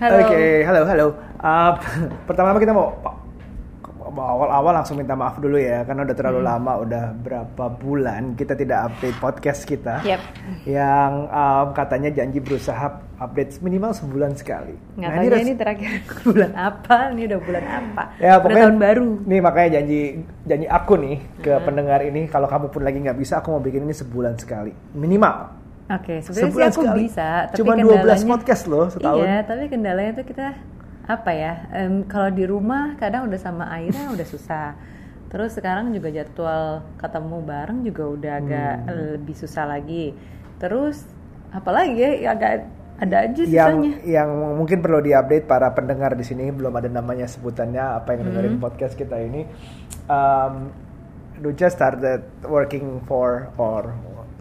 Halo. Oke, halo, halo. Uh, pertama-tama kita mau awal-awal langsung minta maaf dulu ya, karena udah terlalu Hmm. lama, udah berapa bulan kita tidak update podcast kita. Yep. Yang um, katanya janji berusaha update minimal sebulan sekali. Nggak Nah, res- ini terakhir bulan apa? Ini udah bulan apa? Ya udah pokoknya tahun baru. Nih makanya janji janji aku nih ke Hmm. pendengar ini kalau kamu pun lagi nggak bisa aku mau bikin ini sebulan sekali minimal. Oke, sebenarnya sih aku sekali. bisa, tapi Cuma 12 kendalanya podcast loh setahun. Iya, tapi kendalanya tuh kita apa ya? em, kalau di rumah kadang udah sama Aira udah susah. Terus sekarang juga jadwal ketemu bareng juga udah agak Hmm. lebih susah lagi. Terus apalagi ya ya agak ada aja yang susahnya. yang mungkin perlu diupdate para pendengar di sini belum ada namanya sebutannya apa yang dengerin Hmm. podcast kita ini um, Duca started working for or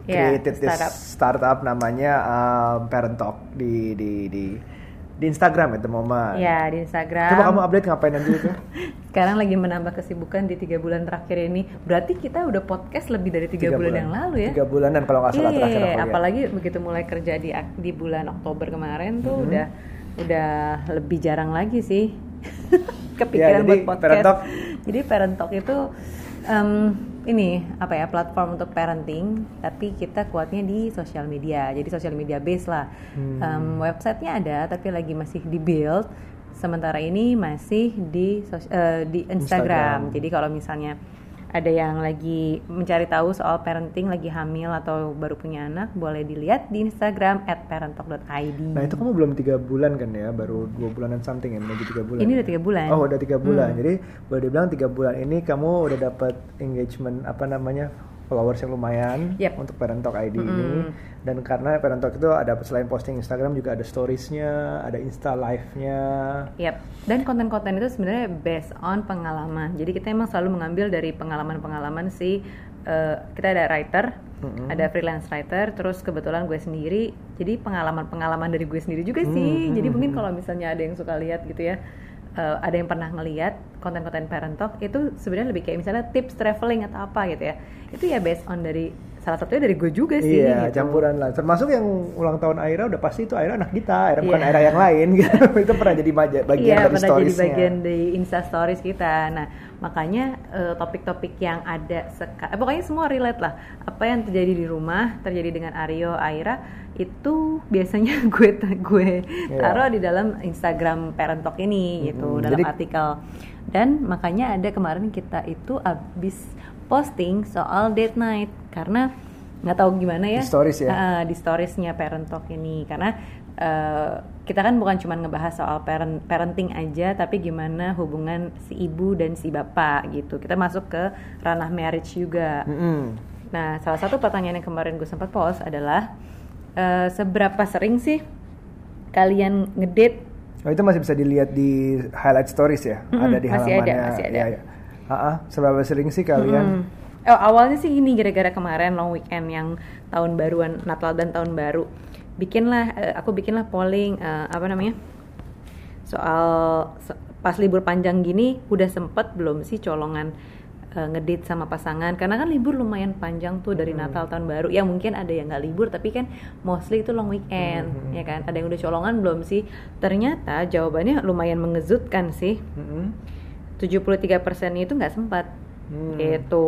Yeah, created this startup. startup namanya um, Parent Talk di di di di Instagram ya teman-teman. Ya di Instagram. Coba kamu update ngapain aja itu? Sekarang lagi menambah kesibukan di tiga bulan terakhir ini. Berarti kita udah podcast lebih dari tiga, bulan, yang lalu ya. Tiga bulanan kalau nggak salah Iya, terakhir aku apalagi begitu mulai kerja di di bulan Oktober kemarin tuh Mhm. udah udah lebih jarang lagi sih kepikiran Ya, jadi buat podcast. Parent Talk- Jadi Parent Talk itu em, ini apa ya platform untuk parenting, tapi kita kuatnya di sosial media. Jadi sosial media base lah. Hmm. Em, websitenya ada, tapi lagi masih di build. Sementara ini masih di eh, di Instagram. Instagram. Jadi kalau misalnya ada yang lagi mencari tahu soal parenting, lagi hamil atau baru punya anak, boleh dilihat di Instagram @parenttalk.id. Nah itu kamu belum tiga bulan kan ya, baru dua bulanan something ya, menuju tiga bulan. Ini udah tiga bulan. Oh udah tiga bulan, Hmm. jadi boleh dibilang tiga bulan ini kamu udah dapat engagement apa namanya followers yang lumayan Yep. untuk Parent Talk ID ini. Dan karena Parent Talk itu ada selain posting Instagram juga ada storiesnya, ada Insta Live-nya. Yap. Dan konten-konten itu sebenarnya based on pengalaman. Jadi kita emang selalu mengambil dari pengalaman-pengalaman si eh, kita ada writer, Mm-mm. ada freelance writer, terus kebetulan gue sendiri. Jadi pengalaman-pengalaman dari gue sendiri juga sih. Hmm, Jadi mungkin kalau misalnya ada yang suka lihat gitu ya, eh, ada yang pernah ngeliat konten-konten parent talk itu sebenarnya lebih kayak misalnya tips traveling atau apa gitu ya. Itu ya based on dari salah satunya dari gue juga sih. Iya, gitu. campuran lah. Termasuk yang ulang tahun Aira udah pasti itu Aira anak kita, Aira bukan Iya. Aira yang lain gitu. itu pernah jadi maja- bagian iya, dari pernah jadi bagian dari Insta Stories kita. Nah, makanya eh, topik-topik yang ada sekarang, pokoknya semua relate lah. Apa yang terjadi di rumah, terjadi dengan Aryo, Aira, itu biasanya gue gue Iya. taruh di dalam Instagram Parent Talk ini gitu, Mm-mm. dalam Jadi- artikel. Dan makanya ada kemarin kita itu abis posting soal date night karena nggak tahu gimana ya Di stories ya? Ah, di storiesnya Parent Talk ini karena eh, kita kan bukan cuma ngebahas soal parent parenting aja tapi gimana hubungan si ibu dan si bapak gitu kita masuk ke ranah marriage juga Mm-mm. nah salah satu pertanyaan yang kemarin gue sempat post adalah eh, seberapa sering sih kalian ngedate Oh itu masih bisa dilihat di highlight stories ya, Mm-mm, ada di masih ada, masih ada. Iya, iya. Ah, seberapa sering sih kalian? Hmm. Oh, awalnya sih gini gara-gara kemarin long weekend yang tahun baruan Natal dan tahun baru bikinlah eh, aku bikinlah polling eh, apa namanya soal se- pas libur panjang gini udah sempet belum sih colongan eh, ngedate sama pasangan karena kan libur lumayan panjang tuh dari Hmm. Natal tahun baru ya mungkin ada yang nggak libur tapi kan mostly itu long weekend Hmm. ya kan ada yang udah colongan belum sih ternyata jawabannya lumayan mengejutkan sih Mm-mm. 73% itu nggak sempat Hmm. gitu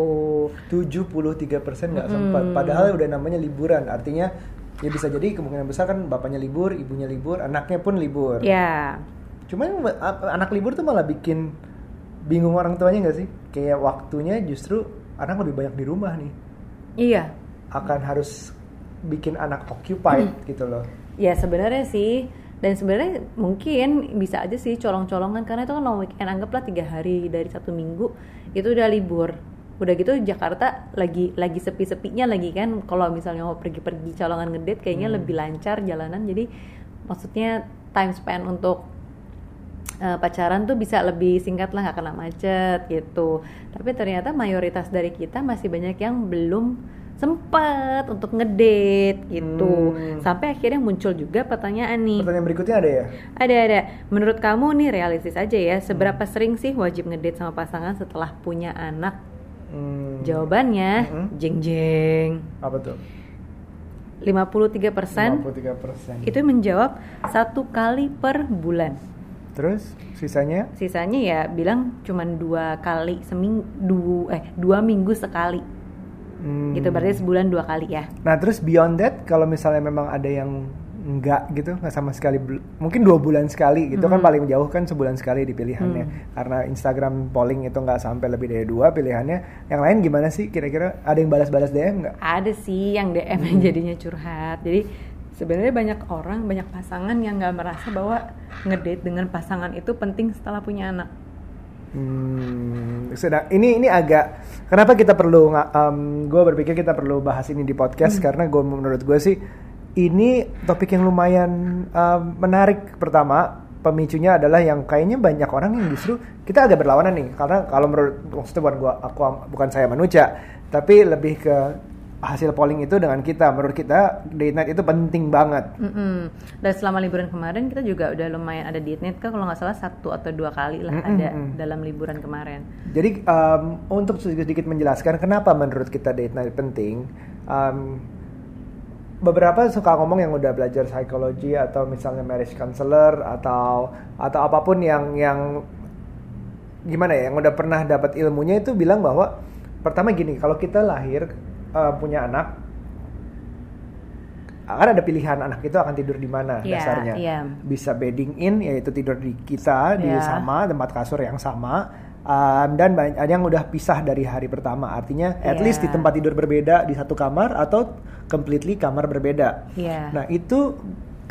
73% nggak Mm-mm. sempat. Padahal udah namanya liburan, artinya ya bisa jadi kemungkinan besar kan bapaknya libur, ibunya libur, anaknya pun libur. ya Cuma yang a- anak libur tuh malah bikin bingung orang tuanya nggak sih? Kayak waktunya justru anak lebih banyak di rumah nih. iya Akan harus bikin anak occupied Hmm. gitu loh. ya sebenarnya sih dan sebenarnya mungkin bisa aja sih colong-colongan karena itu kan long weekend anggaplah tiga hari dari satu minggu itu udah libur. Udah gitu Jakarta lagi lagi sepi-sepinya lagi kan. Kalau misalnya mau pergi-pergi colongan ngedate kayaknya Hmm. lebih lancar jalanan. Jadi maksudnya time spend untuk eh, pacaran tuh bisa lebih singkat lah nggak kena macet gitu. Tapi ternyata mayoritas dari kita masih banyak yang belum sempat untuk ngedate gitu Hmm. sampai akhirnya muncul juga pertanyaan nih Pertanyaan berikutnya ada ya? ada ada menurut kamu nih realistis aja ya seberapa sering sih wajib ngedate sama pasangan setelah punya anak Hmm, jawabannya Mm-mm. jeng jeng apa tuh? 53 persen 53%. itu menjawab satu kali per bulan. Terus sisanya Sisanya ya bilang cuman dua kali seminggu eh dua minggu sekali Hmm. gitu berarti sebulan dua kali ya. Nah terus beyond that kalau misalnya memang ada yang enggak gitu nggak sama sekali mungkin dua bulan sekali gitu kan Mhm. paling jauh kan sebulan sekali di pilihannya Hmm. karena Instagram polling itu nggak sampai lebih dari dua pilihannya yang lain gimana sih kira-kira ada yang balas-balas DM nggak? Ada sih yang DM yang jadinya curhat. Jadi sebenarnya banyak orang, banyak pasangan yang nggak merasa bahwa ngedate dengan pasangan itu penting setelah punya anak. Hmm, sedang ini ini agak kenapa kita perlu gue berpikir kita perlu bahas ini di podcast? Hmm. karena gue menurut gue sih ini topik yang lumayan um, menarik. Pertama pemicunya adalah yang kayaknya banyak orang yang justru kita agak berlawanan nih. Karena kalau menurut maksudnya bukan gua aku bukan saya manusia tapi lebih ke hasil polling itu dengan kita menurut kita date night itu penting banget Mm-mm. Dan selama liburan kemarin kita juga udah lumayan ada date night kan kalau nggak salah satu atau dua kali lah Mm-mm, ada mm. dalam liburan kemarin. Jadi um, untuk sedikit menjelaskan kenapa menurut kita date night penting, um, beberapa suka ngomong yang udah belajar psikologi atau misalnya marriage counselor atau atau apa pun yang yang gimana ya, yang udah pernah dapat ilmunya itu bilang bahwa pertama gini, kalau kita lahir uh, punya anak, akan ada pilihan anak itu akan tidur di mana Iya, dasarnya. iya. Bisa bedding in yaitu tidur di kita di Iya. sama tempat kasur yang sama um, dan banyak ada yang udah pisah dari hari pertama. Artinya at Iya. least di tempat tidur berbeda di satu kamar atau completely kamar berbeda. Iya. Nah, itu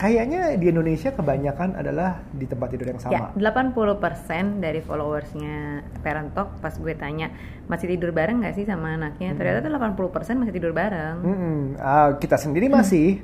kayaknya di Indonesia kebanyakan adalah di tempat tidur yang Ya, sama. 80% dari followersnya Parent Talk pas gue tanya masih tidur bareng nggak sih sama anaknya? Ternyata tuh 80% masih tidur bareng. Mm-mm. Ah, kita sendiri masih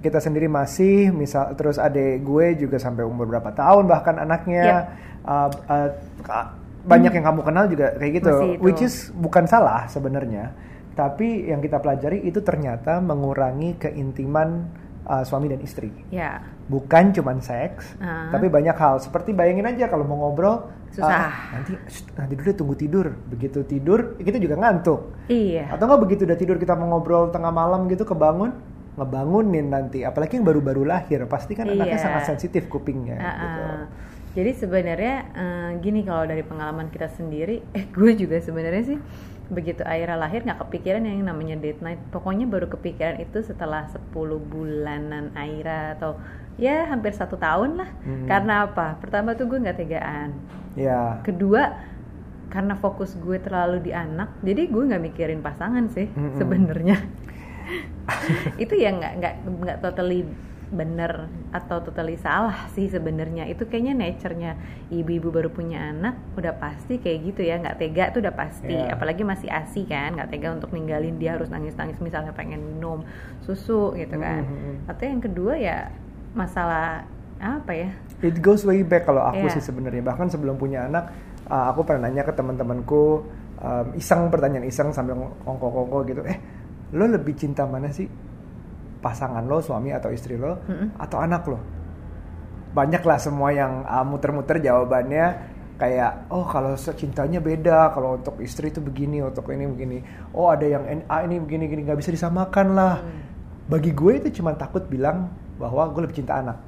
kita sendiri masih misal terus adek gue juga sampai umur berapa tahun bahkan anaknya Yep. ah, ah, banyak yang kamu kenal juga kayak gitu which is bukan salah sebenarnya tapi yang kita pelajari itu ternyata mengurangi keintiman ah, suami dan istri Ya, bukan cuman seks Ah. tapi banyak hal seperti bayangin aja kalau mau ngobrol Susah. ah, nanti shh, nanti dulu tunggu tidur begitu tidur kita juga ngantuk iya. atau nggak begitu udah tidur kita mau ngobrol tengah malam gitu kebangun ngebangunin nanti apalagi yang baru-baru lahir pasti kan anaknya Iya. sangat sensitif kupingnya Ah, gitu. ah. Jadi sebenarnya eh, gini kalau dari pengalaman kita sendiri, eh gue juga sebenarnya sih begitu Aira lahir nggak kepikiran yang namanya date night. Pokoknya baru kepikiran itu setelah 10 bulanan Aira atau ya hampir satu tahun lah. Hmm. Karena apa? Pertama tuh gue nggak tegaan. ya Kedua karena fokus gue terlalu di anak, jadi gue nggak mikirin pasangan sih Mm-mm. sebenarnya. itu ya nggak nggak nggak totally bener atau totally salah sih sebenarnya. Itu kayaknya nature-nya. Ibu-ibu baru punya anak udah pasti kayak gitu ya. Nggak tega tuh udah pasti. Iya. apalagi masih asi kan nggak tega untuk ninggalin dia harus nangis-nangis misalnya pengen minum susu gitu kan. Mhm. atau yang kedua ya masalah apa ya? It goes way back kalau aku Iya. sih sebenarnya. Bahkan sebelum punya anak uh, aku pernah nanya ke teman-temanku um, iseng pertanyaan iseng sambil ngongko-ngongko gitu. Eh lo lebih cinta mana sih pasangan lo suami atau istri lo Mm-mm. atau anak lo banyak lah semua yang uh, muter-muter jawabannya kayak oh kalau cintanya beda kalau untuk istri itu begini untuk ini begini oh ada yang NA ini begini gini nggak bisa disamakan lah Hmm. bagi gue itu cuma takut bilang bahwa gue lebih cinta anak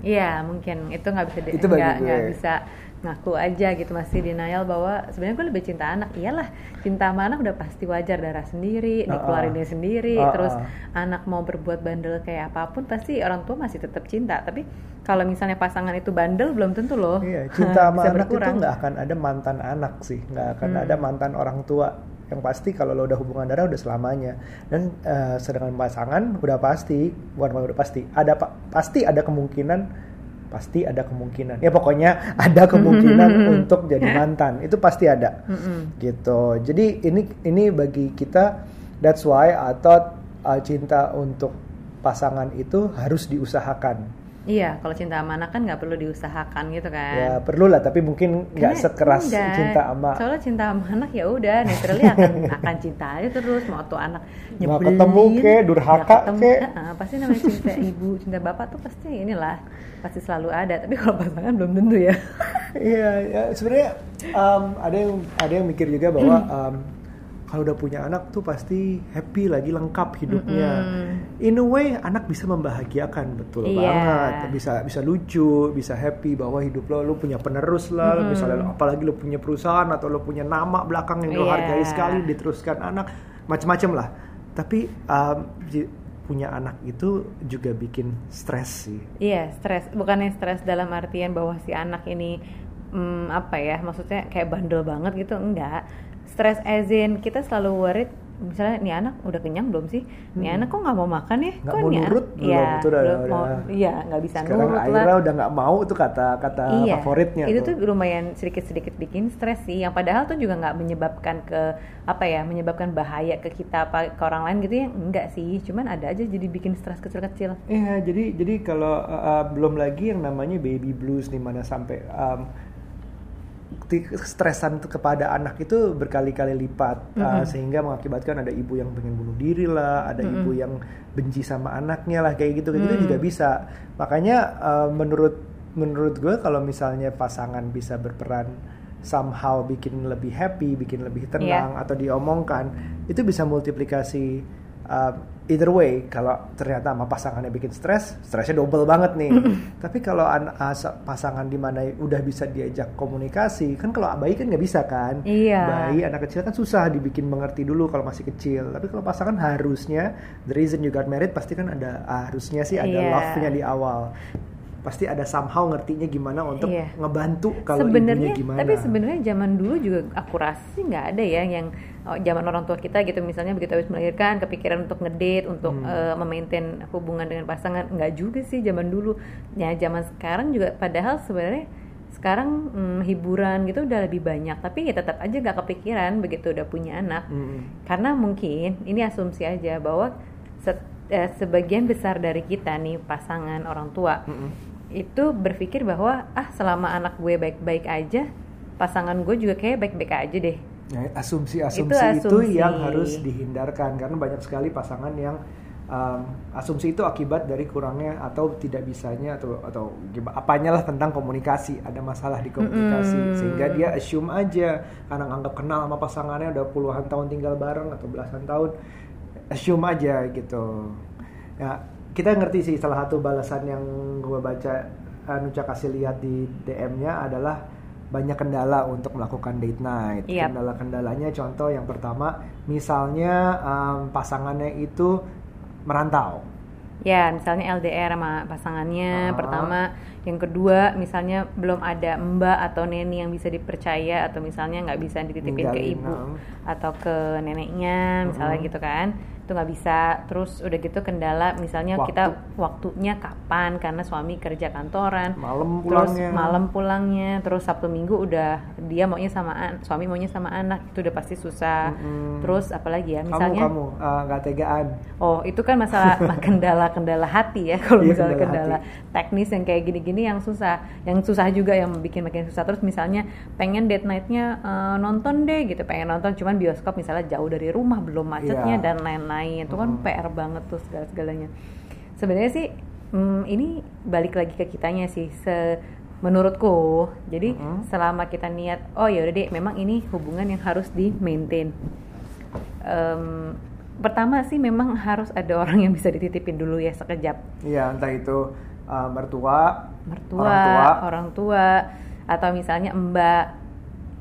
Iya mungkin itu nggak bisa di- Itu bagi gue. nggak bisa ngaku aja gitu masih denial bahwa sebenarnya gue lebih cinta anak iyalah cinta sama anak udah pasti wajar darah sendiri Uh-uh. dikeluarinnya sendiri Uh-uh. terus anak mau berbuat bandel kayak apa pun pasti orang tua masih tetap cinta tapi kalau misalnya pasangan itu bandel belum tentu loh Iya, cinta sama anak itu berkurang. nggak akan ada mantan anak sih, nggak akan Hmm. ada mantan orang tua. Yang pasti kalau lo udah hubungan darah udah selamanya. Dan eh, sedangkan pasangan udah pasti, bukan udah pasti, ada pa- pasti ada kemungkinan, pasti ada kemungkinan. Ya pokoknya ada kemungkinan untuk jadi mantan, itu pasti ada. Gitu. Jadi ini ini bagi kita, that's why I thought uh, cinta untuk pasangan itu harus diusahakan. Iya kalau cinta sama anak kan nggak perlu diusahakan gitu kan. Ya perlu lah, tapi mungkin nggak sekeras enggak. cinta sama soalnya cinta sama anak ya udah naturally akan akan cinta aja terus. Mau tuh anak Nggak nyebelin ketemu ke, durhaka nggak ketemu, ke. Heeh, pasti namanya cinta ibu cinta bapak tuh pasti inilah pasti selalu ada. Tapi kalau pasangan belum tentu ya. Iya, ya, sebenarnya um, ada yang ada yang mikir juga bahwa um, kalau udah punya anak tuh pasti happy lagi lengkap hidupnya. Mm-mm. In a way anak bisa membahagiakan betul Iya. banget. Bisa bisa lucu, bisa happy bahwa hidup lo lo punya penerus lah, Mm-mm. misalnya apalagi lo punya perusahaan atau lo punya nama belakang yang lo Iya. hargai sekali diteruskan anak macam-macam lah. Tapi um, punya anak itu juga bikin stres sih. Iya, stres. Bukannya stres dalam artian bahwa si anak ini hmm, apa ya? Maksudnya kayak bandel banget gitu, enggak. Stres as in kita selalu worried misalnya nih anak udah kenyang belum sih? Nih Hmm. anak kok nggak mau makan ya? Nggak kok mau nih anak- nurut belum? Iya, Itu udah- belum mau, udah- iya nggak bisa Sekarang nurut Aira lah. udah nggak mau tuh kata kata iya, favoritnya itu tuh lumayan sedikit-sedikit bikin stres sih. Yang padahal tuh juga nggak menyebabkan ke apa ya, menyebabkan bahaya ke kita apa ke orang lain gitu ya enggak sih. Cuman ada aja jadi bikin stres kecil-kecil. Iya, jadi jadi kalau uh, belum lagi yang namanya baby blues di mana sampai um, stresan kepada anak itu berkali-kali lipat uh, Mm-mm. sehingga mengakibatkan ada ibu yang pengen bunuh diri lah, ada Mm-mm. ibu yang benci sama anaknya lah kayak gitu kayak gitu Mm. juga bisa. Makanya uh, menurut menurut gue kalau misalnya pasangan bisa berperan somehow bikin lebih happy, bikin lebih tenang atau diomongkan, itu bisa multiplikasi uh, either way. Kalau ternyata sama pasangannya bikin stres, stresnya double banget nih. Tapi kalau an- uh, sa- pasangan di mana udah bisa diajak komunikasi, kan kalau bayi kan nggak bisa kan? Iya. Bayi anak kecil kan susah dibikin mengerti dulu kalau masih kecil. Tapi kalau pasangan harusnya the reason you got married pasti kan ada harusnya sih ada Iya. love-nya di awal. Pasti ada somehow ngertinya gimana untuk Iya. ngebantu kalau ibunya sebenarnya gimana. tapi sebenarnya zaman dulu juga akurasi nggak ada ya yang oh, zaman orang tua kita gitu misalnya begitu habis melahirkan kepikiran untuk ngedate untuk Hmm. eh, memaintain hubungan dengan pasangan nggak juga sih zaman dulu ya zaman sekarang juga padahal sebenarnya sekarang hmm, hiburan gitu udah lebih banyak tapi ya tetap aja nggak kepikiran begitu udah punya anak Mm-mm. karena mungkin ini asumsi aja bahwa se- eh, sebagian besar dari kita nih pasangan orang tua Mm-mm. Itu berpikir bahwa ah selama anak gue baik-baik aja pasangan gue juga kayak baik-baik aja deh. Nah, asumsi-asumsi Itu yang harus dihindarkan karena banyak sekali pasangan yang um, asumsi itu akibat dari kurangnya atau tidak bisanya atau atau apanya lah tentang komunikasi. Ada masalah di komunikasi Mm-mm. sehingga dia assume aja. Karena nganggap kenal sama pasangannya udah puluhan tahun tinggal bareng atau belasan tahun assume aja gitu. Ya kita ngerti sih salah satu balasan yang gue baca Nuca kasih lihat di DM-nya adalah banyak kendala untuk melakukan date night. Yap. Kendala-kendalanya contoh yang pertama misalnya um, pasangannya itu merantau. ya misalnya LDR sama pasangannya Ah. pertama yang kedua misalnya belum ada mbak atau neni yang bisa dipercaya atau misalnya nggak bisa dititipin ke Ninggalin, ibu ah. atau ke neneknya misalnya gitu kan itu nggak bisa. Terus udah gitu kendala misalnya Waktu. kita waktunya kapan? Karena suami kerja kantoran. Malam terus pulangnya. malam pulangnya. Terus sabtu minggu udah dia maunya sama an- suami maunya sama anak. Itu udah pasti susah. Mm-mm. terus apalagi ya Kamu misalnya kamu uh, nggak tegaan. oh itu kan masalah kendala-kendala hati ya kalau Iya, misalnya kendala kendala teknis yang kayak gini-gini yang susah. Yang susah juga yang bikin makin susah. Terus misalnya pengen date nightnya eh, nonton deh gitu. Pengen nonton cuman bioskop misalnya jauh dari rumah belum macetnya Iya. dan lain-lain itu kan Mm-mm. PR banget tuh segala-segalanya. Sebenarnya sih hmm, ini balik lagi ke kitanya sih se menurutku. Jadi Mm-mm. selama kita niat oh ya udah deh memang ini hubungan yang harus di maintain Em, pertama sih memang harus ada orang yang bisa dititipin dulu ya sekejap. Iya, entah itu uh, mertua, mertua orang tua, orang tua atau misalnya mbak.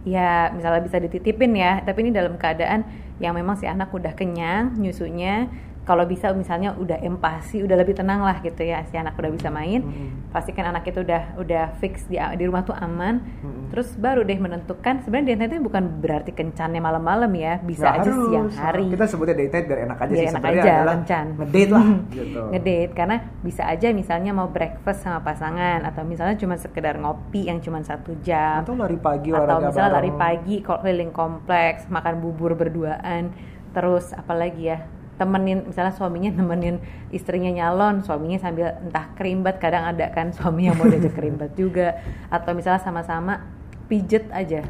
Ya misalnya bisa dititipin ya tapi ini dalam keadaan yang memang si anak udah kenyang nyusunya kalau bisa misalnya udah empati udah lebih tenang lah gitu ya si anak udah bisa main Mm-mm. pastikan anak itu udah udah fix di di rumah tuh aman Mm-mm. terus baru deh menentukan sebenarnya date night itu bukan berarti kencannya malam-malam ya bisa Nggak aja harus. siang hari Kita sebutnya date night biar enak aja Biar sih. enak Sebenarnya aja, adalah kencan. ngedate lah. gitu. ngedate karena bisa aja misalnya mau breakfast sama pasangan atau misalnya cuma sekedar ngopi yang cuma satu jam Atau lari pagi atau misalnya lari pagi keliling kompleks makan bubur berduaan terus apalagi ya temenin misalnya suaminya nemenin istrinya nyalon suaminya sambil entah kerimbat kadang ada kan suami yang mau diajak kerimbat juga atau misalnya sama-sama pijet aja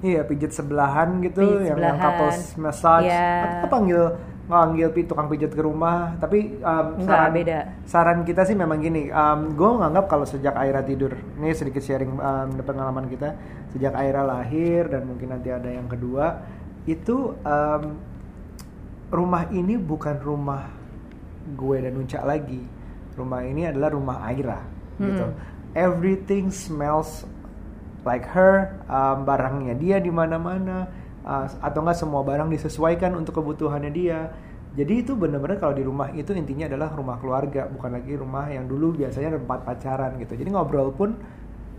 Iya, pijit sebelahan gitu, Pijit yang, yang sebelahan. couples massage. Iya. Atau panggil pi- tukang pijat ke rumah. Tapi um, Enggak, saran, beda. saran kita sih memang gini. Um, gue nganggap kalau sejak Aira tidur, ini sedikit sharing um, pengalaman kita. Sejak Aira lahir dan mungkin nanti ada yang kedua, itu um, rumah ini bukan rumah gue dan Unca lagi. Rumah ini adalah rumah Aira gitu. Hmm. Everything smells like her, um, barangnya dia di mana-mana uh, atau enggak semua barang disesuaikan untuk kebutuhannya dia. Jadi itu benar-benar kalau di rumah itu intinya adalah rumah keluarga, bukan lagi rumah yang dulu biasanya tempat pacaran gitu. Jadi ngobrol pun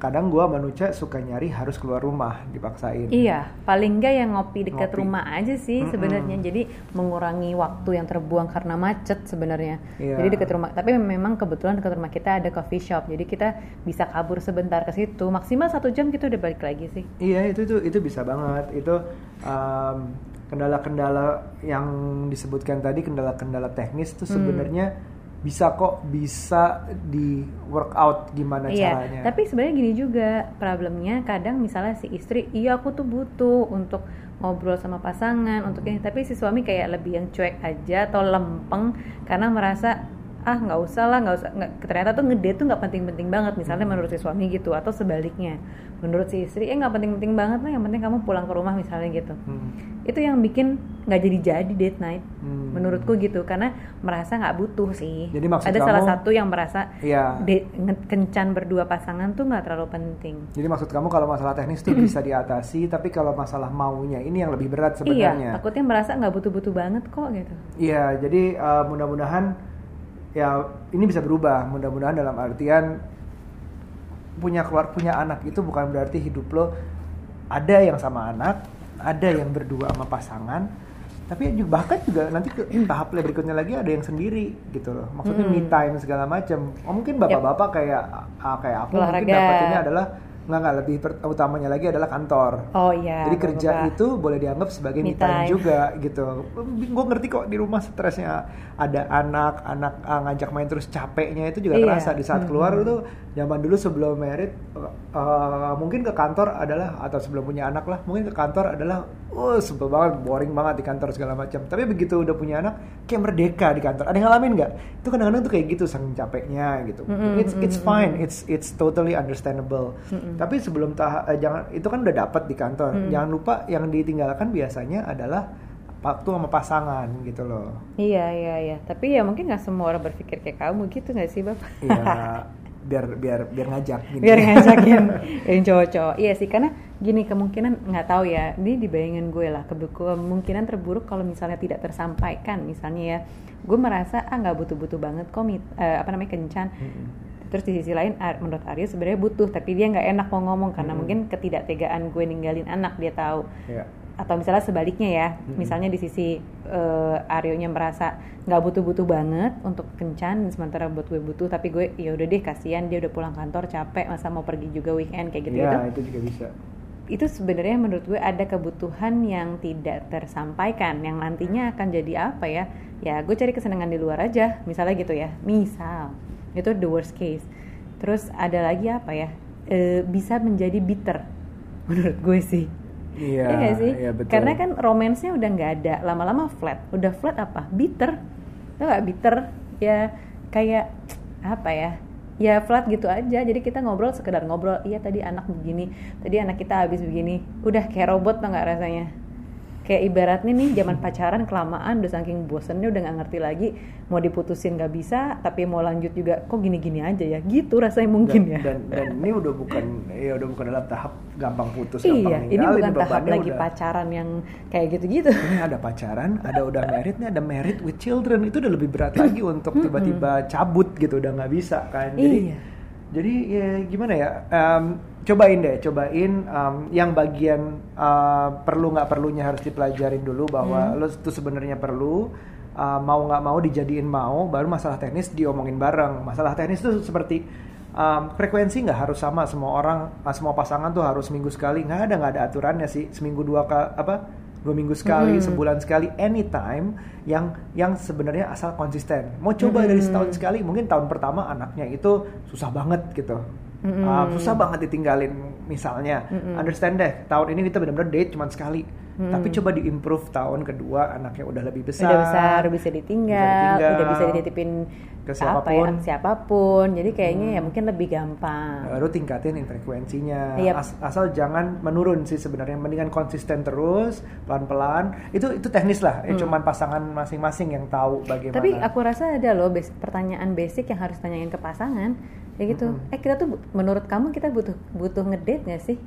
kadang gua manusia suka nyari harus keluar rumah dipaksain. Iya, paling enggak yang ngopi dekat Ngopi. rumah aja sih sebenarnya. Jadi mengurangi waktu yang terbuang karena macet sebenarnya. Iya. Jadi dekat rumah. Tapi memang kebetulan dekat rumah kita ada coffee shop. Jadi kita bisa kabur sebentar ke situ. Maksimal satu jam kita udah balik lagi sih. Iya itu itu itu bisa banget itu um, kendala-kendala yang disebutkan tadi kendala-kendala teknis itu Hmm. Bisa kok bisa di work out gimana iya. caranya. Tapi sebenarnya gini juga problemnya kadang misalnya si istri, iya aku tuh butuh untuk ngobrol sama pasangan untuk ini. Tapi si suami kayak lebih yang cuek aja atau lempeng karena merasa ah nggak usah lah nggak usah nggak, ternyata tuh ngedate tuh nggak penting-penting banget misalnya menurut si suami gitu atau sebaliknya menurut si istri eh nggak penting-penting banget lah yang penting kamu pulang ke rumah misalnya gitu Hmm. itu yang bikin nggak jadi jadi date night Hmm. menurutku gitu karena merasa nggak butuh sih Jadi maksud ada salah kamu- satu yang merasa Iya. date kencan berdua pasangan tuh nggak terlalu penting Jadi maksud kamu kalau masalah teknis itu bisa diatasi, tapi kalau masalah maunya ini yang lebih berat iya sebenarnya. takutnya merasa nggak butuh-butuh banget kok gitu Iya, jadi uh, mudah-mudahan ya ini bisa berubah. Mudah-mudahan dalam artian punya keluar punya anak itu bukan berarti hidup lo ada yang sama anak, ada yang berdua sama pasangan, tapi juga bahkan juga nanti ke tahap berikutnya lagi ada yang sendiri gitu loh. Maksudnya me Hmm. time segala macam. Oh mungkin bapak-bapak kayak ah, kayak aku mungkin Olahraga. dapetinnya adalah nggak nggak lebih per- utamanya lagi adalah kantor. oh iya Jadi kerja itu boleh dianggap sebagai me Me time juga gitu. Gue ngerti kok di rumah stresnya. Ada anak, anak ah, ngajak main terus capeknya itu juga Iya. terasa di saat keluar Mhm. itu zaman dulu sebelum merit eh, mungkin ke kantor adalah atau sebelum punya anak lah mungkin ke kantor adalah oh sebel banget boring banget di kantor segala macam. Tapi begitu udah punya anak kayak merdeka di kantor. Ada yang ngalamin nggak? Itu kadang-kadang tuh kayak gitu saking capeknya gitu. Mhm, it's it's mhm, fine. It's it's totally understandable Mhm. tapi sebelum tahap eh, jangan itu kan udah dapat di kantor. Mhm. jangan lupa yang ditinggalkan biasanya adalah waktu sama pasangan gitu loh. Iya iya iya. Tapi ya mungkin nggak semua orang berpikir kayak kamu. Gitu nggak sih bapak? Iya biar biar biar ngajak gini. biar ngajakin yang cowok-cowok. Iya sih karena gini kemungkinan nggak tahu ya. Ini di bayangan gue lah kemungkinan terburuk kalau misalnya tidak tersampaikan. Misalnya ya gue merasa ah nggak butuh-butuh banget kok mit- eh, apa namanya kencan. Mm-mm. Terus di sisi lain menurut Aryo sebenarnya butuh tapi dia nggak enak mau ngomong karena Hmm. mungkin ketidaktegaan gue ninggalin anak dia tahu Iya. atau misalnya sebaliknya ya Mm-mm. misalnya di sisi eh, Aryo-nya merasa nggak butuh-butuh banget untuk kencan sementara buat gue butuh tapi gue ya udah deh kasihan dia udah pulang kantor capek masa mau pergi juga weekend kayak gitu Iya, gitu itu juga bisa. itu sebenarnya menurut gue ada kebutuhan yang tidak tersampaikan yang nantinya akan jadi apa ya ya gue cari kesenangan di luar aja misalnya gitu ya misal itu the worst case terus ada lagi apa ya Eh, bisa menjadi bitter menurut gue sih Iya, Iya sih? iya, betul. Karena kan romansnya udah nggak ada, lama-lama flat. Udah flat apa? Bitter. Tau nggak bitter? Ya kayak apa ya? Ya flat gitu aja. Jadi kita ngobrol sekedar ngobrol. Iya tadi anak begini, tadi anak kita habis begini. Udah kayak robot tau nggak rasanya? Kayak ibaratnya nih zaman pacaran kelamaan udah saking bosennya udah nggak ngerti lagi mau diputusin nggak bisa tapi mau lanjut juga kok gini-gini aja ya gitu rasanya mungkin dan, ya dan dan ini udah bukan ya udah bukan dalam tahap gampang putus iya gampang ini ninggalin, bukan tahap lagi udah- pacaran yang kayak gitu-gitu ini ada pacaran, ada udah married, nih ada married with children itu udah lebih berat lagi untuk tiba-tiba cabut gitu udah nggak bisa kan. Jadi Iya. jadi ya gimana ya? Em, cobain deh, cobain em, yang bagian eh, perlu nggak perlunya harus dipelajarin dulu bahwa lo itu sebenarnya perlu eh, mau nggak mau dijadiin mau, baru masalah teknis diomongin bareng. Masalah teknis itu seperti em, frekuensi nggak harus sama semua orang, eh, semua pasangan tuh harus seminggu sekali. Nggak ada nggak ada aturannya sih. Seminggu dua kali apa? dua minggu sekali, Hmm. sebulan sekali, anytime yang yang sebenarnya asal konsisten. Mau coba dari setahun sekali, mungkin tahun pertama anaknya itu susah banget gitu, Mm-mm. Ah, susah banget ditinggalin misalnya. Mm-mm. Understand deh, tahun ini kita benar-benar date cuma sekali. Tapi coba diimprove tahun kedua anaknya udah lebih besar. udah besar bisa ditinggal, Bisa udah bisa ditinggal. dititipin Ke apa ya, siapa pun. Hmm. siapa pun jadi kayaknya ya mungkin lebih gampang Baru tingkatin frekuensinya. Yap. As- asal jangan menurun sih sebenarnya. Mendingan konsisten terus, pelan-pelan. Itu itu teknis lah. Ya, cuman pasangan masing-masing yang tahu bagaimana. Hmm. tapi aku rasa ada loh bas- pertanyaan basic yang harus tanyain ke pasangan kayak gitu Hmm. eh kita tuh menurut kamu kita butuh butuh ngedate nggak sih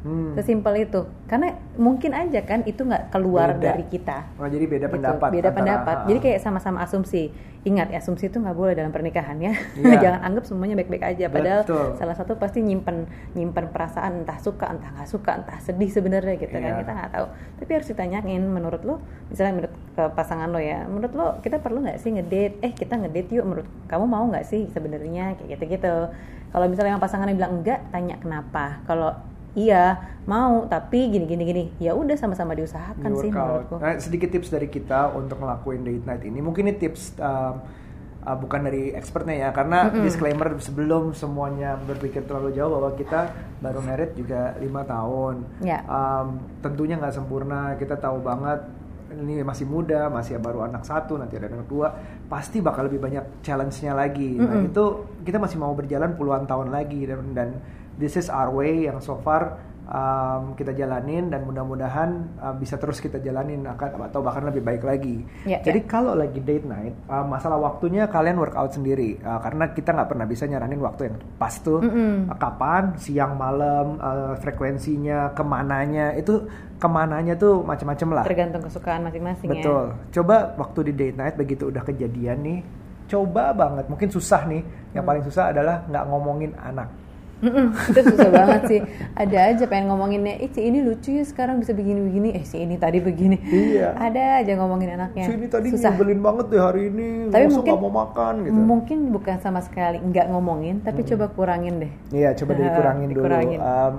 Hmm. sesimpel itu karena mungkin aja kan itu nggak keluar Beda. dari kita Oh, jadi beda gitu. pendapat. beda antara- pendapat jadi kayak sama-sama asumsi ingat asumsi itu nggak boleh dalam pernikahan ya Iya. jangan anggap semuanya baik-baik aja padahal Betul. salah satu pasti nyimpen nyimpen perasaan entah suka entah nggak suka entah sedih sebenarnya gitu kan Iya. kita nggak tahu tapi harus ditanyain menurut lo misalnya menurut ke pasangan lo ya menurut lo kita perlu nggak sih ngedate eh kita ngedate yuk menurut kamu mau nggak sih sebenarnya kayak gitu gitu kalau misalnya yang pasangannya bilang enggak tanya kenapa kalau iya mau tapi gini gini gini ya udah sama-sama diusahakan di sih menurutku Nah, sedikit tips dari kita untuk ngelakuin date night ini. Mungkin ini tips um, uh, bukan dari expertnya ya, karena disclaimer sebelum semuanya berpikir terlalu jauh bahwa kita baru merit juga lima tahun. Ya. Um, tentunya nggak sempurna. Kita tahu banget ini masih muda, masih baru anak satu, nanti ada anak dua, pasti bakal lebih banyak challenge-nya lagi. Nah Mm-mm. itu kita masih mau berjalan puluhan tahun lagi dan, dan this is our way yang so far um, kita jalanin dan mudah-mudahan uh, bisa terus kita jalanin akan atau bahkan lebih baik lagi. Ya, Jadi kalau lagi date night, uh, masalah waktunya kalian workout sendiri uh, karena kita nggak pernah bisa nyaranin waktu yang pas tuh Mm-mm. Uh, kapan, siang, malam, uh, frekuensinya, ke mananya itu ke mananya tuh macam-macam lah. tergantung kesukaan masing-masing ya Betul. Coba waktu di date night begitu udah kejadian nih, coba banget. Mungkin susah nih. Yang Hmm. paling susah adalah nggak ngomongin anak. Mm-mm, itu susah banget sih. Ada aja pengen ngomonginnya, eh si ini lucu ya sekarang bisa begini-begini, eh si ini tadi begini. Iya. Ada aja ngomongin anaknya. Si ini tadi susah. nyebelin banget deh hari ini. Tapi mungkin nggak mau makan gitu. Mungkin bukan sama sekali nggak ngomongin, tapi coba kurangin deh. Iya, coba dikurangin dulu. Dikurangin. Um,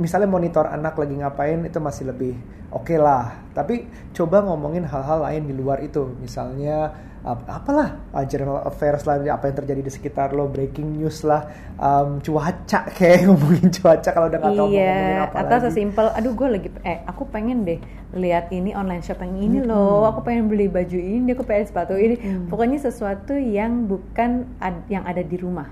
misalnya monitor anak lagi ngapain itu masih lebih oke lah. Tapi coba ngomongin hal-hal lain di luar itu. Misalnya ap- apalah uh, general affairs lah, apa yang terjadi di sekitar lo, breaking news lah, um, cuaca kayak ngomongin cuaca kalau udah nggak tahu mau ngomongin Iya, apa atau sesimpel, aduh gue lagi, eh aku pengen deh lihat ini online shop yang ini loh, aku pengen beli baju ini, aku pengen sepatu ini, pokoknya sesuatu yang bukan ad- yang ada di rumah.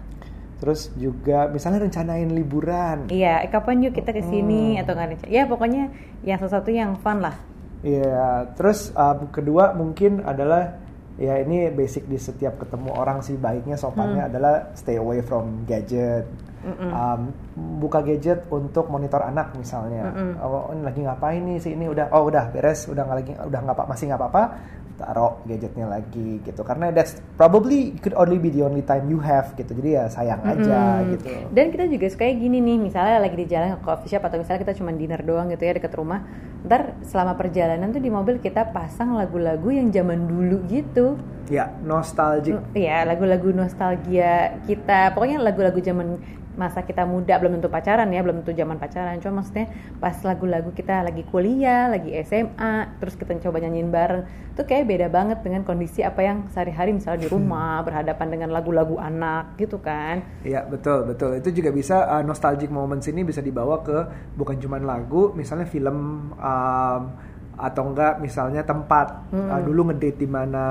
Terus juga misalnya rencanain liburan. Iya, eh, kapan yuk kita ke sini atau nggak Ya pokoknya yang sesuatu yang fun lah. Iya, terus um, kedua mungkin adalah ya ini basic di setiap ketemu orang sih baiknya sopannya adalah stay away from gadget. Um, buka gadget untuk monitor anak misalnya. Oh ini lagi ngapain nih sih ini udah oh udah beres udah nggak lagi udah nggak apa masih nggak apa-apa taruh gadgetnya lagi gitu karena that's probably could only be the only time you have gitu jadi ya sayang aja Hmm. gitu. Dan kita juga suka gini nih, misalnya lagi di jalan ke coffee shop atau misalnya kita cuma dinner doang gitu ya deket rumah. Ntar selama perjalanan tuh di mobil kita pasang lagu-lagu yang zaman dulu gitu. Ya nostalgic. Iya, lagu-lagu nostalgia kita. Pokoknya lagu-lagu zaman masa kita muda belum tentu pacaran ya, belum tentu zaman pacaran. Cuma maksudnya pas lagu-lagu kita lagi kuliah, lagi SMA, terus kita coba nyanyiin bareng, tuh kayak beda banget dengan kondisi apa yang sehari-hari misalnya di rumah berhadapan dengan lagu-lagu anak gitu kan. Iya betul betul itu juga bisa uh, nostalgic moments ini bisa dibawa ke bukan cuma lagu misalnya film um, atau enggak misalnya tempat Uh, dulu ngedate di mana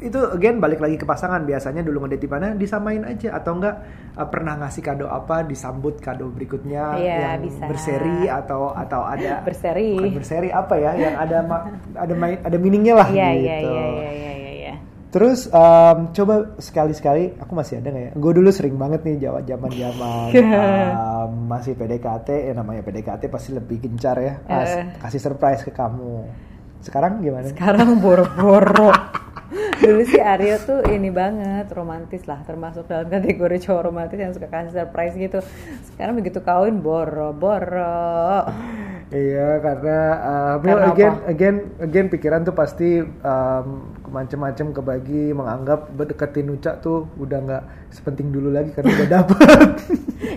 itu again balik lagi ke pasangan biasanya dulu ngedate di mana disamain aja atau enggak uh, pernah ngasih kado apa disambut kado berikutnya Iya, yang bisa. berseri atau atau ada Berseri. bukan berseri apa ya yang ada ma- ada main ada meaningnya lah Iya, gitu. iya, iya, iya, iya, iya, iya. Terus em, coba sekali-sekali, aku masih ada nggak ya? Gue dulu sering banget nih jawab zaman zaman masih PDKT, ya namanya PDKT pasti lebih gencar ya, Eh. kasih surprise ke kamu. Sekarang gimana? Sekarang boro-boro. Dulu sih Aryo tuh ini banget romantis lah, termasuk dalam kategori cowok romantis yang suka kasih surprise gitu. Sekarang begitu kawin boro-boro. Iya karena know, Karena again apa? again again pikiran tuh pasti um, macam-macam kebagi menganggap berdeketin Uca tuh udah nggak sepenting dulu lagi karena udah dapet.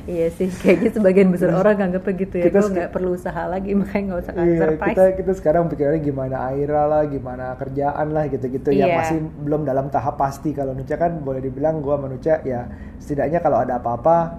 iya sih, kayaknya sebagian besar orang nganggap begitu ya. Kita Gue nggak perlu usaha lagi, makanya nggak usah Iya, surprise. kita kita sekarang pikirannya gimana Aira lah, gimana kerjaan lah gitu-gitu yang Iya. masih belum dalam tahap pasti. Kalau Nuca kan boleh dibilang gua sama Nuca ya setidaknya kalau ada apa-apa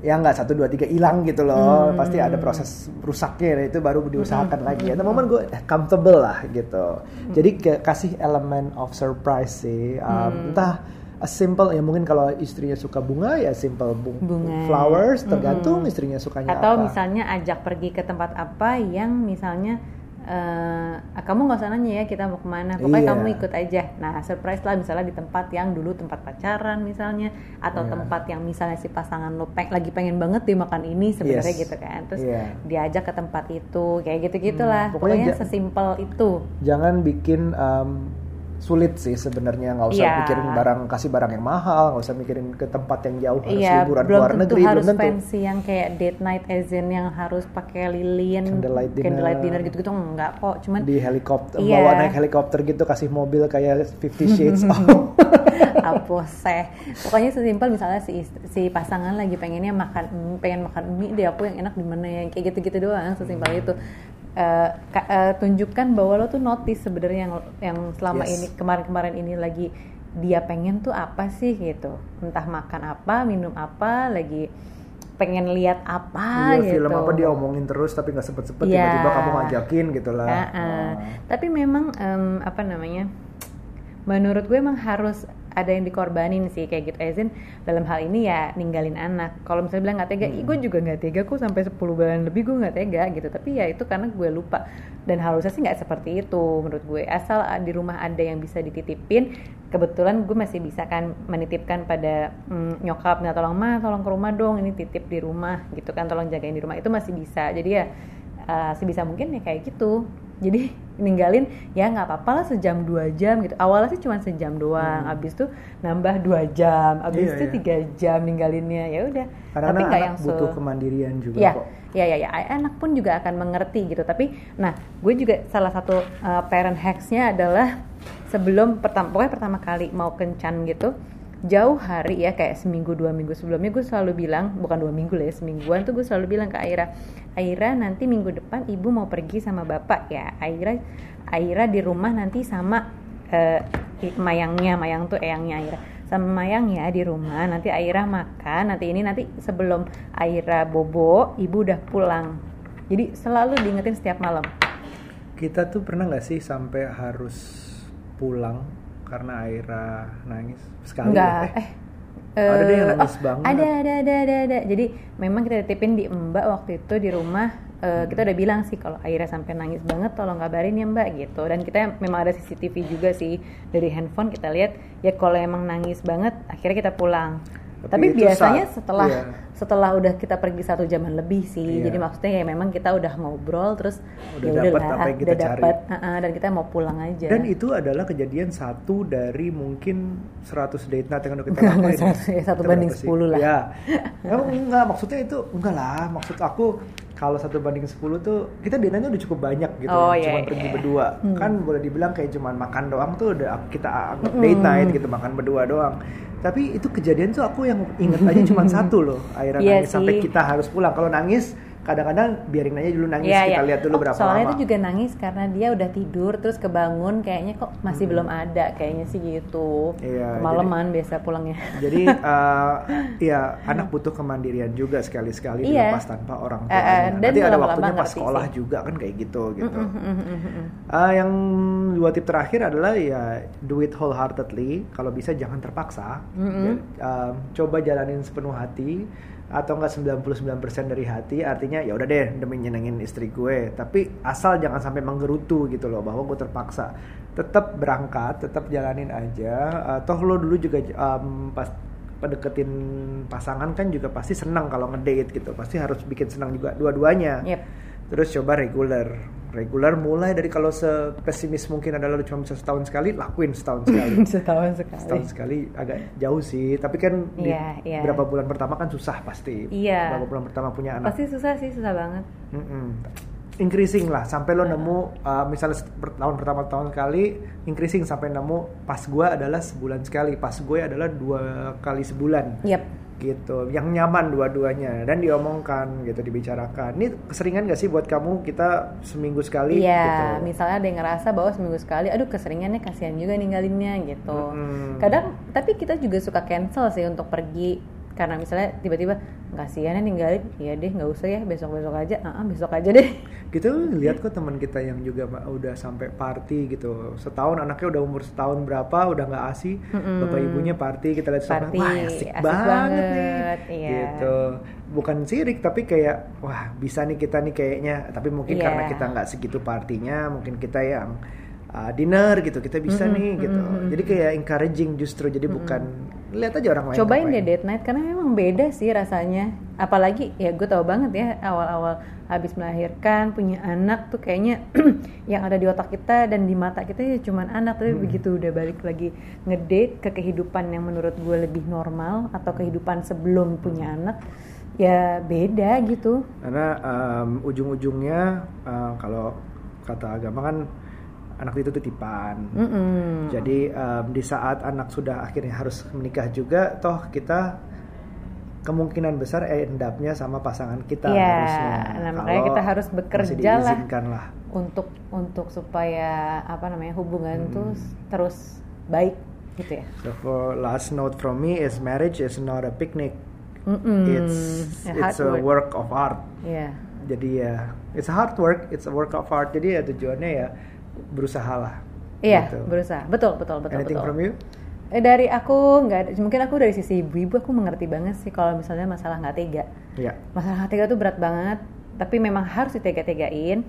ya nggak satu dua tiga hilang gitu loh Hmm. pasti ada proses rusaknya itu baru diusahakan lagi ya momen gue comfortable lah gitu Hmm. jadi ke- kasih elemen of surprise sih Um, Hmm. entah a simple ya mungkin kalau istrinya suka bunga ya simple bung- Bunga. flowers tergantung istrinya sukanya atau apa misalnya ajak pergi ke tempat apa yang misalnya eh, kamu nggak usah nanya ya kita mau ke mana pokoknya Iya. kamu ikut aja nah surprise lah misalnya di tempat yang dulu tempat pacaran misalnya atau Iya. tempat yang misalnya si pasangan lo peng- lagi pengen banget di makan ini sebenarnya Yes. gitu kan terus Iya. diajak ke tempat itu kayak gitu gitulah Hmm, pokoknya pokoknya, sesimpel itu jangan bikin um, sulit sih sebenarnya nggak usah Iya. mikirin barang kasih barang yang mahal nggak usah mikirin ke tempat yang jauh harus Iya, liburan belum luar tentu negeri harus belum tentu fancy yang kayak date night azin yang harus pakai lilin, Candlelight dinner. candlelight dinner gitu-gitu enggak kok, cuman di helikopter Iya. bawa naik helikopter gitu kasih mobil kayak Fifty Shades of apa seh. Pokoknya sesimpel misalnya si si pasangan lagi pengennya makan pengen makan mie deh aku yang enak di mana ya kayak gitu-gitu doang sesimpel itu. Eh, ka- eh, tunjukkan bahwa lo tuh notice sebenarnya yang yang selama Yes. ini kemarin-kemarin ini lagi dia pengen tuh apa sih gitu. Entah makan apa, minum apa, lagi pengen lihat apa Iya, gitu. film apa dia omongin terus tapi nggak sempet sempet Iya. tiba-tiba kamu ngajakin gitu lah Ah, ah. Oh. Tapi memang em, apa namanya? Menurut gue emang harus ada yang dikorbanin sih kayak gitu. Ezin dalam hal ini ya ninggalin anak. Kalau misalnya bilang nggak tega, Hmm. "Ih, gue juga nggak tega kok sampai 10 bulan lebih gue nggak tega gitu. Tapi ya itu karena gue lupa. Dan harusnya sih nggak seperti itu menurut gue. Asal di rumah ada yang bisa dititipin. Kebetulan gue masih bisa kan menitipkan pada mm, nyokap, nah tolong mah, tolong ke rumah dong, ini titip di rumah gitu kan, tolong jagain di rumah itu masih bisa. Jadi ya uh, sebisa mungkin ya kayak gitu jadi ninggalin ya nggak apa-apa lah sejam dua jam gitu. Awalnya sih cuma sejam doang abis tuh nambah dua jam abis Hmm. Iya, itu iya. tiga jam ninggalinnya ya udah. Tapi nggak yang butuh kemandirian juga ya kok. ya ya ya anak pun juga akan mengerti gitu. Tapi nah gue juga salah satu uh, parent hacksnya adalah sebelum pertama pokoknya pertama kali mau kencan gitu jauh hari ya kayak seminggu dua minggu sebelumnya gue selalu bilang bukan dua minggu lah ya semingguan tuh gue selalu bilang ke Aira Aira nanti minggu depan ibu mau pergi sama bapak ya. Aira Aira di rumah nanti sama i- mayangnya mayang tuh eyangnya Aira. Sama mayang ya di rumah nanti Aira makan. Nanti ini nanti sebelum Aira bobo ibu udah pulang. Jadi selalu diingetin setiap malam. Kita tuh pernah nggak sih sampai harus pulang karena Aira nangis? Sekali enggak ya? eh Ada deh yang eh, nangis oh, banget. ada ada ada ada ada. Jadi memang kita titipin di mbak waktu itu di rumah eh, kita udah bilang sih kalau Aira sampai nangis banget tolong kabarin ya mbak gitu. Dan kita memang ada CCTV juga sih dari handphone kita lihat ya kalau emang nangis banget akhirnya kita pulang Tapi tapi, biasanya saat- setelah iya. setelah udah kita pergi satu jaman lebih sih Iya. jadi maksudnya ya memang kita udah ngobrol terus Udah ya udahlah, apa yang kita udah cari. dapet, uh-uh, dan kita mau pulang aja dan itu adalah kejadian satu dari mungkin 100 date night yang udah kita lakuin. satu- ya, satu banding berapa sih? 10 lah. ya Emang enggak maksudnya itu enggak lah maksud aku kalau satu banding 10 tuh kita dinanya udah cukup banyak gitu Oh, cuma iya, iya, pergi iya. berdua Hmm. kan boleh dibilang kayak cuman makan doang tuh udah kita anggap date night gitu makan berdua doang tapi itu kejadian tuh aku yang inget aja cuma satu loh akhirnya Iya nangis sampai sih. kita harus pulang kalau nangis kadang-kadang biarin aja dulu nangis Iya, kita iya. lihat dulu Oh, berapa soalnya lama itu juga nangis karena dia udah tidur terus kebangun kayaknya kok masih Hmm. belum ada kayaknya sih gitu Iya, kemalaman biasa pulangnya Jadi uh, ya anak butuh kemandirian juga sekali-sekali Iya. dilepas tanpa orang Eh, eh, dan Nanti ada waktunya pas sekolah sih. juga kan kayak gitu gitu. Mm, mm. Uh, yang dua tip terakhir adalah ya do it wholeheartedly. Kalau bisa jangan terpaksa. Ya, um, coba jalanin sepenuh hati atau enggak 99% dari hati artinya ya udah deh demi nyenengin istri gue. Tapi asal jangan sampai menggerutu gitu loh bahwa gue terpaksa. Tetap berangkat tetap jalanin aja. Uh, toh lo dulu juga um, pas pendeketin pasangan kan juga pasti senang kalau ngedate gitu. Pasti harus bikin senang juga dua-duanya. Yep. terus coba reguler reguler mulai dari kalau sepesimis mungkin adalah cuma bisa setahun sekali lakuin setahun sekali. Setahun sekali. Setahun sekali agak jauh sih tapi kan di Iya, iya. berapa bulan pertama kan susah pasti. Iya. berapa bulan pertama punya anak. Pasti susah sih susah banget. Mm-mm. increasing lah sampai lo nemu uh, misalnya tahun pertama tahun kali increasing sampai nemu pas gue adalah sebulan sekali pas gue adalah dua kali sebulan. Yep gitu yang nyaman dua-duanya dan diomongkan gitu dibicarakan ini keseringan gak sih buat kamu kita seminggu sekali Iya, gitu misalnya ada yang ngerasa bahwa seminggu sekali, aduh keseringannya kasihan juga ninggalinnya gitu. Mm-mm. Kadang, tapi kita juga suka cancel sih untuk pergi karena misalnya tiba-tiba kasihan ya ninggalin. Ya deh nggak usah ya besok besok aja. Ah ah, besok aja deh. Gitu lihat kok teman kita yang juga udah sampai party gitu. Setahun anaknya udah umur setahun berapa udah nggak asi Mm-mm. bapak ibunya party kita lihat Party, wah asik, asik banget, nih. banget, iya. gitu. Bukan sirik tapi kayak wah bisa nih kita nih kayaknya. Tapi mungkin Iya. karena kita nggak segitu partinya mungkin kita yang uh, dinner gitu kita bisa Mm-mm, nih gitu. mm-mm, jadi kayak encouraging justru jadi bukan lihat aja orang lain cobain deh date night karena memang beda sih rasanya. Apalagi ya gue tau banget ya awal-awal habis melahirkan punya anak tuh kayaknya yang ada di otak kita dan di mata kita ya cuman anak. Tapi Hmm. begitu udah balik lagi ngedate ke kehidupan yang menurut gue lebih normal atau kehidupan sebelum punya anak ya beda gitu. Karena um, ujung-ujungnya uh, kalau kata agama kan anak itu titipan Mm-mm. jadi um, di saat anak sudah akhirnya harus menikah juga toh kita kemungkinan besar endapnya sama pasangan kita Iya, harusnya nah, makanya Kalau kita harus bekerja lah. lah untuk untuk supaya apa namanya hubungan Hmm. tuh terus baik gitu ya so for last note from me is marriage is not a picnic Mm-mm. it's Ya, it's a work of art Iya. jadi ya it's a hard work it's a work of art jadi ya tujuannya ya berusaha lah Iya, Gitu. berusaha. Betul, betul, betul, anything betul. from you Eh, dari aku nggak mungkin aku dari sisi ibu-ibu aku mengerti banget sih kalau misalnya masalah nggak tega. ya Masalah nggak tega tuh berat banget, tapi memang harus ditega-tegain.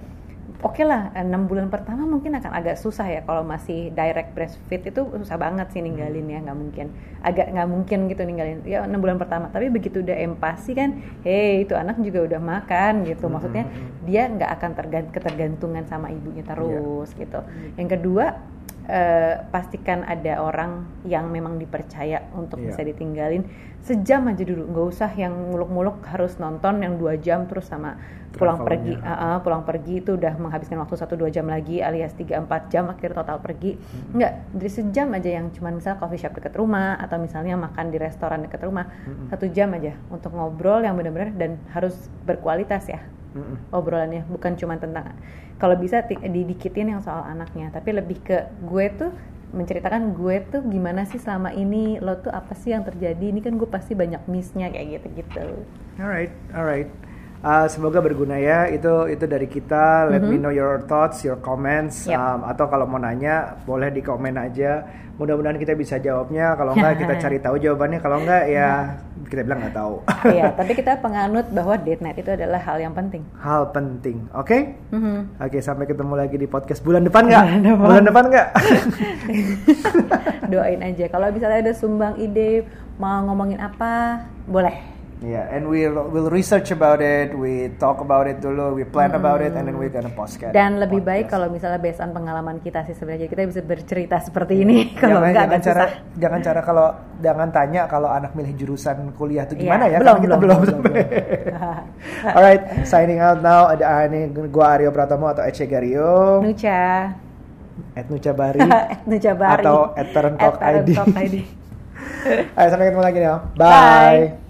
Oke lah, enam bulan pertama mungkin akan agak susah ya kalau masih direct breastfeed itu susah banget sih ninggalin ya nggak mungkin, agak nggak mungkin gitu ninggalin. Ya enam bulan pertama, tapi begitu udah empati kan, hey itu anak juga udah makan gitu, maksudnya dia nggak akan tergan ketergantungan sama ibunya terus gitu. Yang kedua eh, pastikan ada orang yang memang dipercaya untuk Iya. bisa ditinggalin sejam aja dulu nggak usah yang muluk-muluk harus nonton yang dua jam terus sama pulang pergi. Ah, ah, pulang pergi itu udah menghabiskan waktu satu dua jam lagi alias 3-4 jam akhir total pergi nggak dari sejam aja yang cuman misal coffee shop deket rumah atau misalnya makan di restoran deket rumah satu jam aja untuk ngobrol yang benar-benar dan harus berkualitas ya Mm-mm. obrolannya bukan cuma tentang kalau bisa ti- didikitin yang soal anaknya tapi lebih ke gue tuh menceritakan gue tuh gimana sih selama ini lo tuh apa sih yang terjadi ini kan gue pasti banyak missnya kayak gitu gitu Alright, alright. Uh, semoga berguna ya. Itu itu dari kita. Let me know your thoughts, your comments. Yep. Um, atau kalau mau nanya, boleh di komen aja. Mudah-mudahan kita bisa jawabnya. Kalau enggak kita cari tahu jawabannya. Kalau enggak ya kita bilang nggak tahu. Iya, tapi kita penganut bahwa date night itu adalah hal yang penting. Hal penting, oke? Mhm. Oke, sampai ketemu lagi di podcast bulan depan nggak? Bulan depan. Bulan depan nggak? Doain aja. Kalau misalnya ada sumbang ide mau ngomongin apa, boleh. Yeah, and we'll we'll research about it, we talk about it dulu, we plan about it, and then we're gonna post Dan lebih baik kalau misalnya based on pengalaman kita sih sebenarnya kita bisa bercerita seperti ini. jangan, Kalau enggak jangan cara susah. jangan cara kalau jangan tanya kalau anak milih jurusan kuliah itu Iya, gimana ya belum, karena kita belum, belum, belum, alright signing out now ada ini gua Aryo Pratomo atau Ece Gario Nucha. at Nucabari at Nucabari. Atau at Parent Talk At Parent ID. Talk ID. Ayo sampai ketemu lagi nih bye, Bye.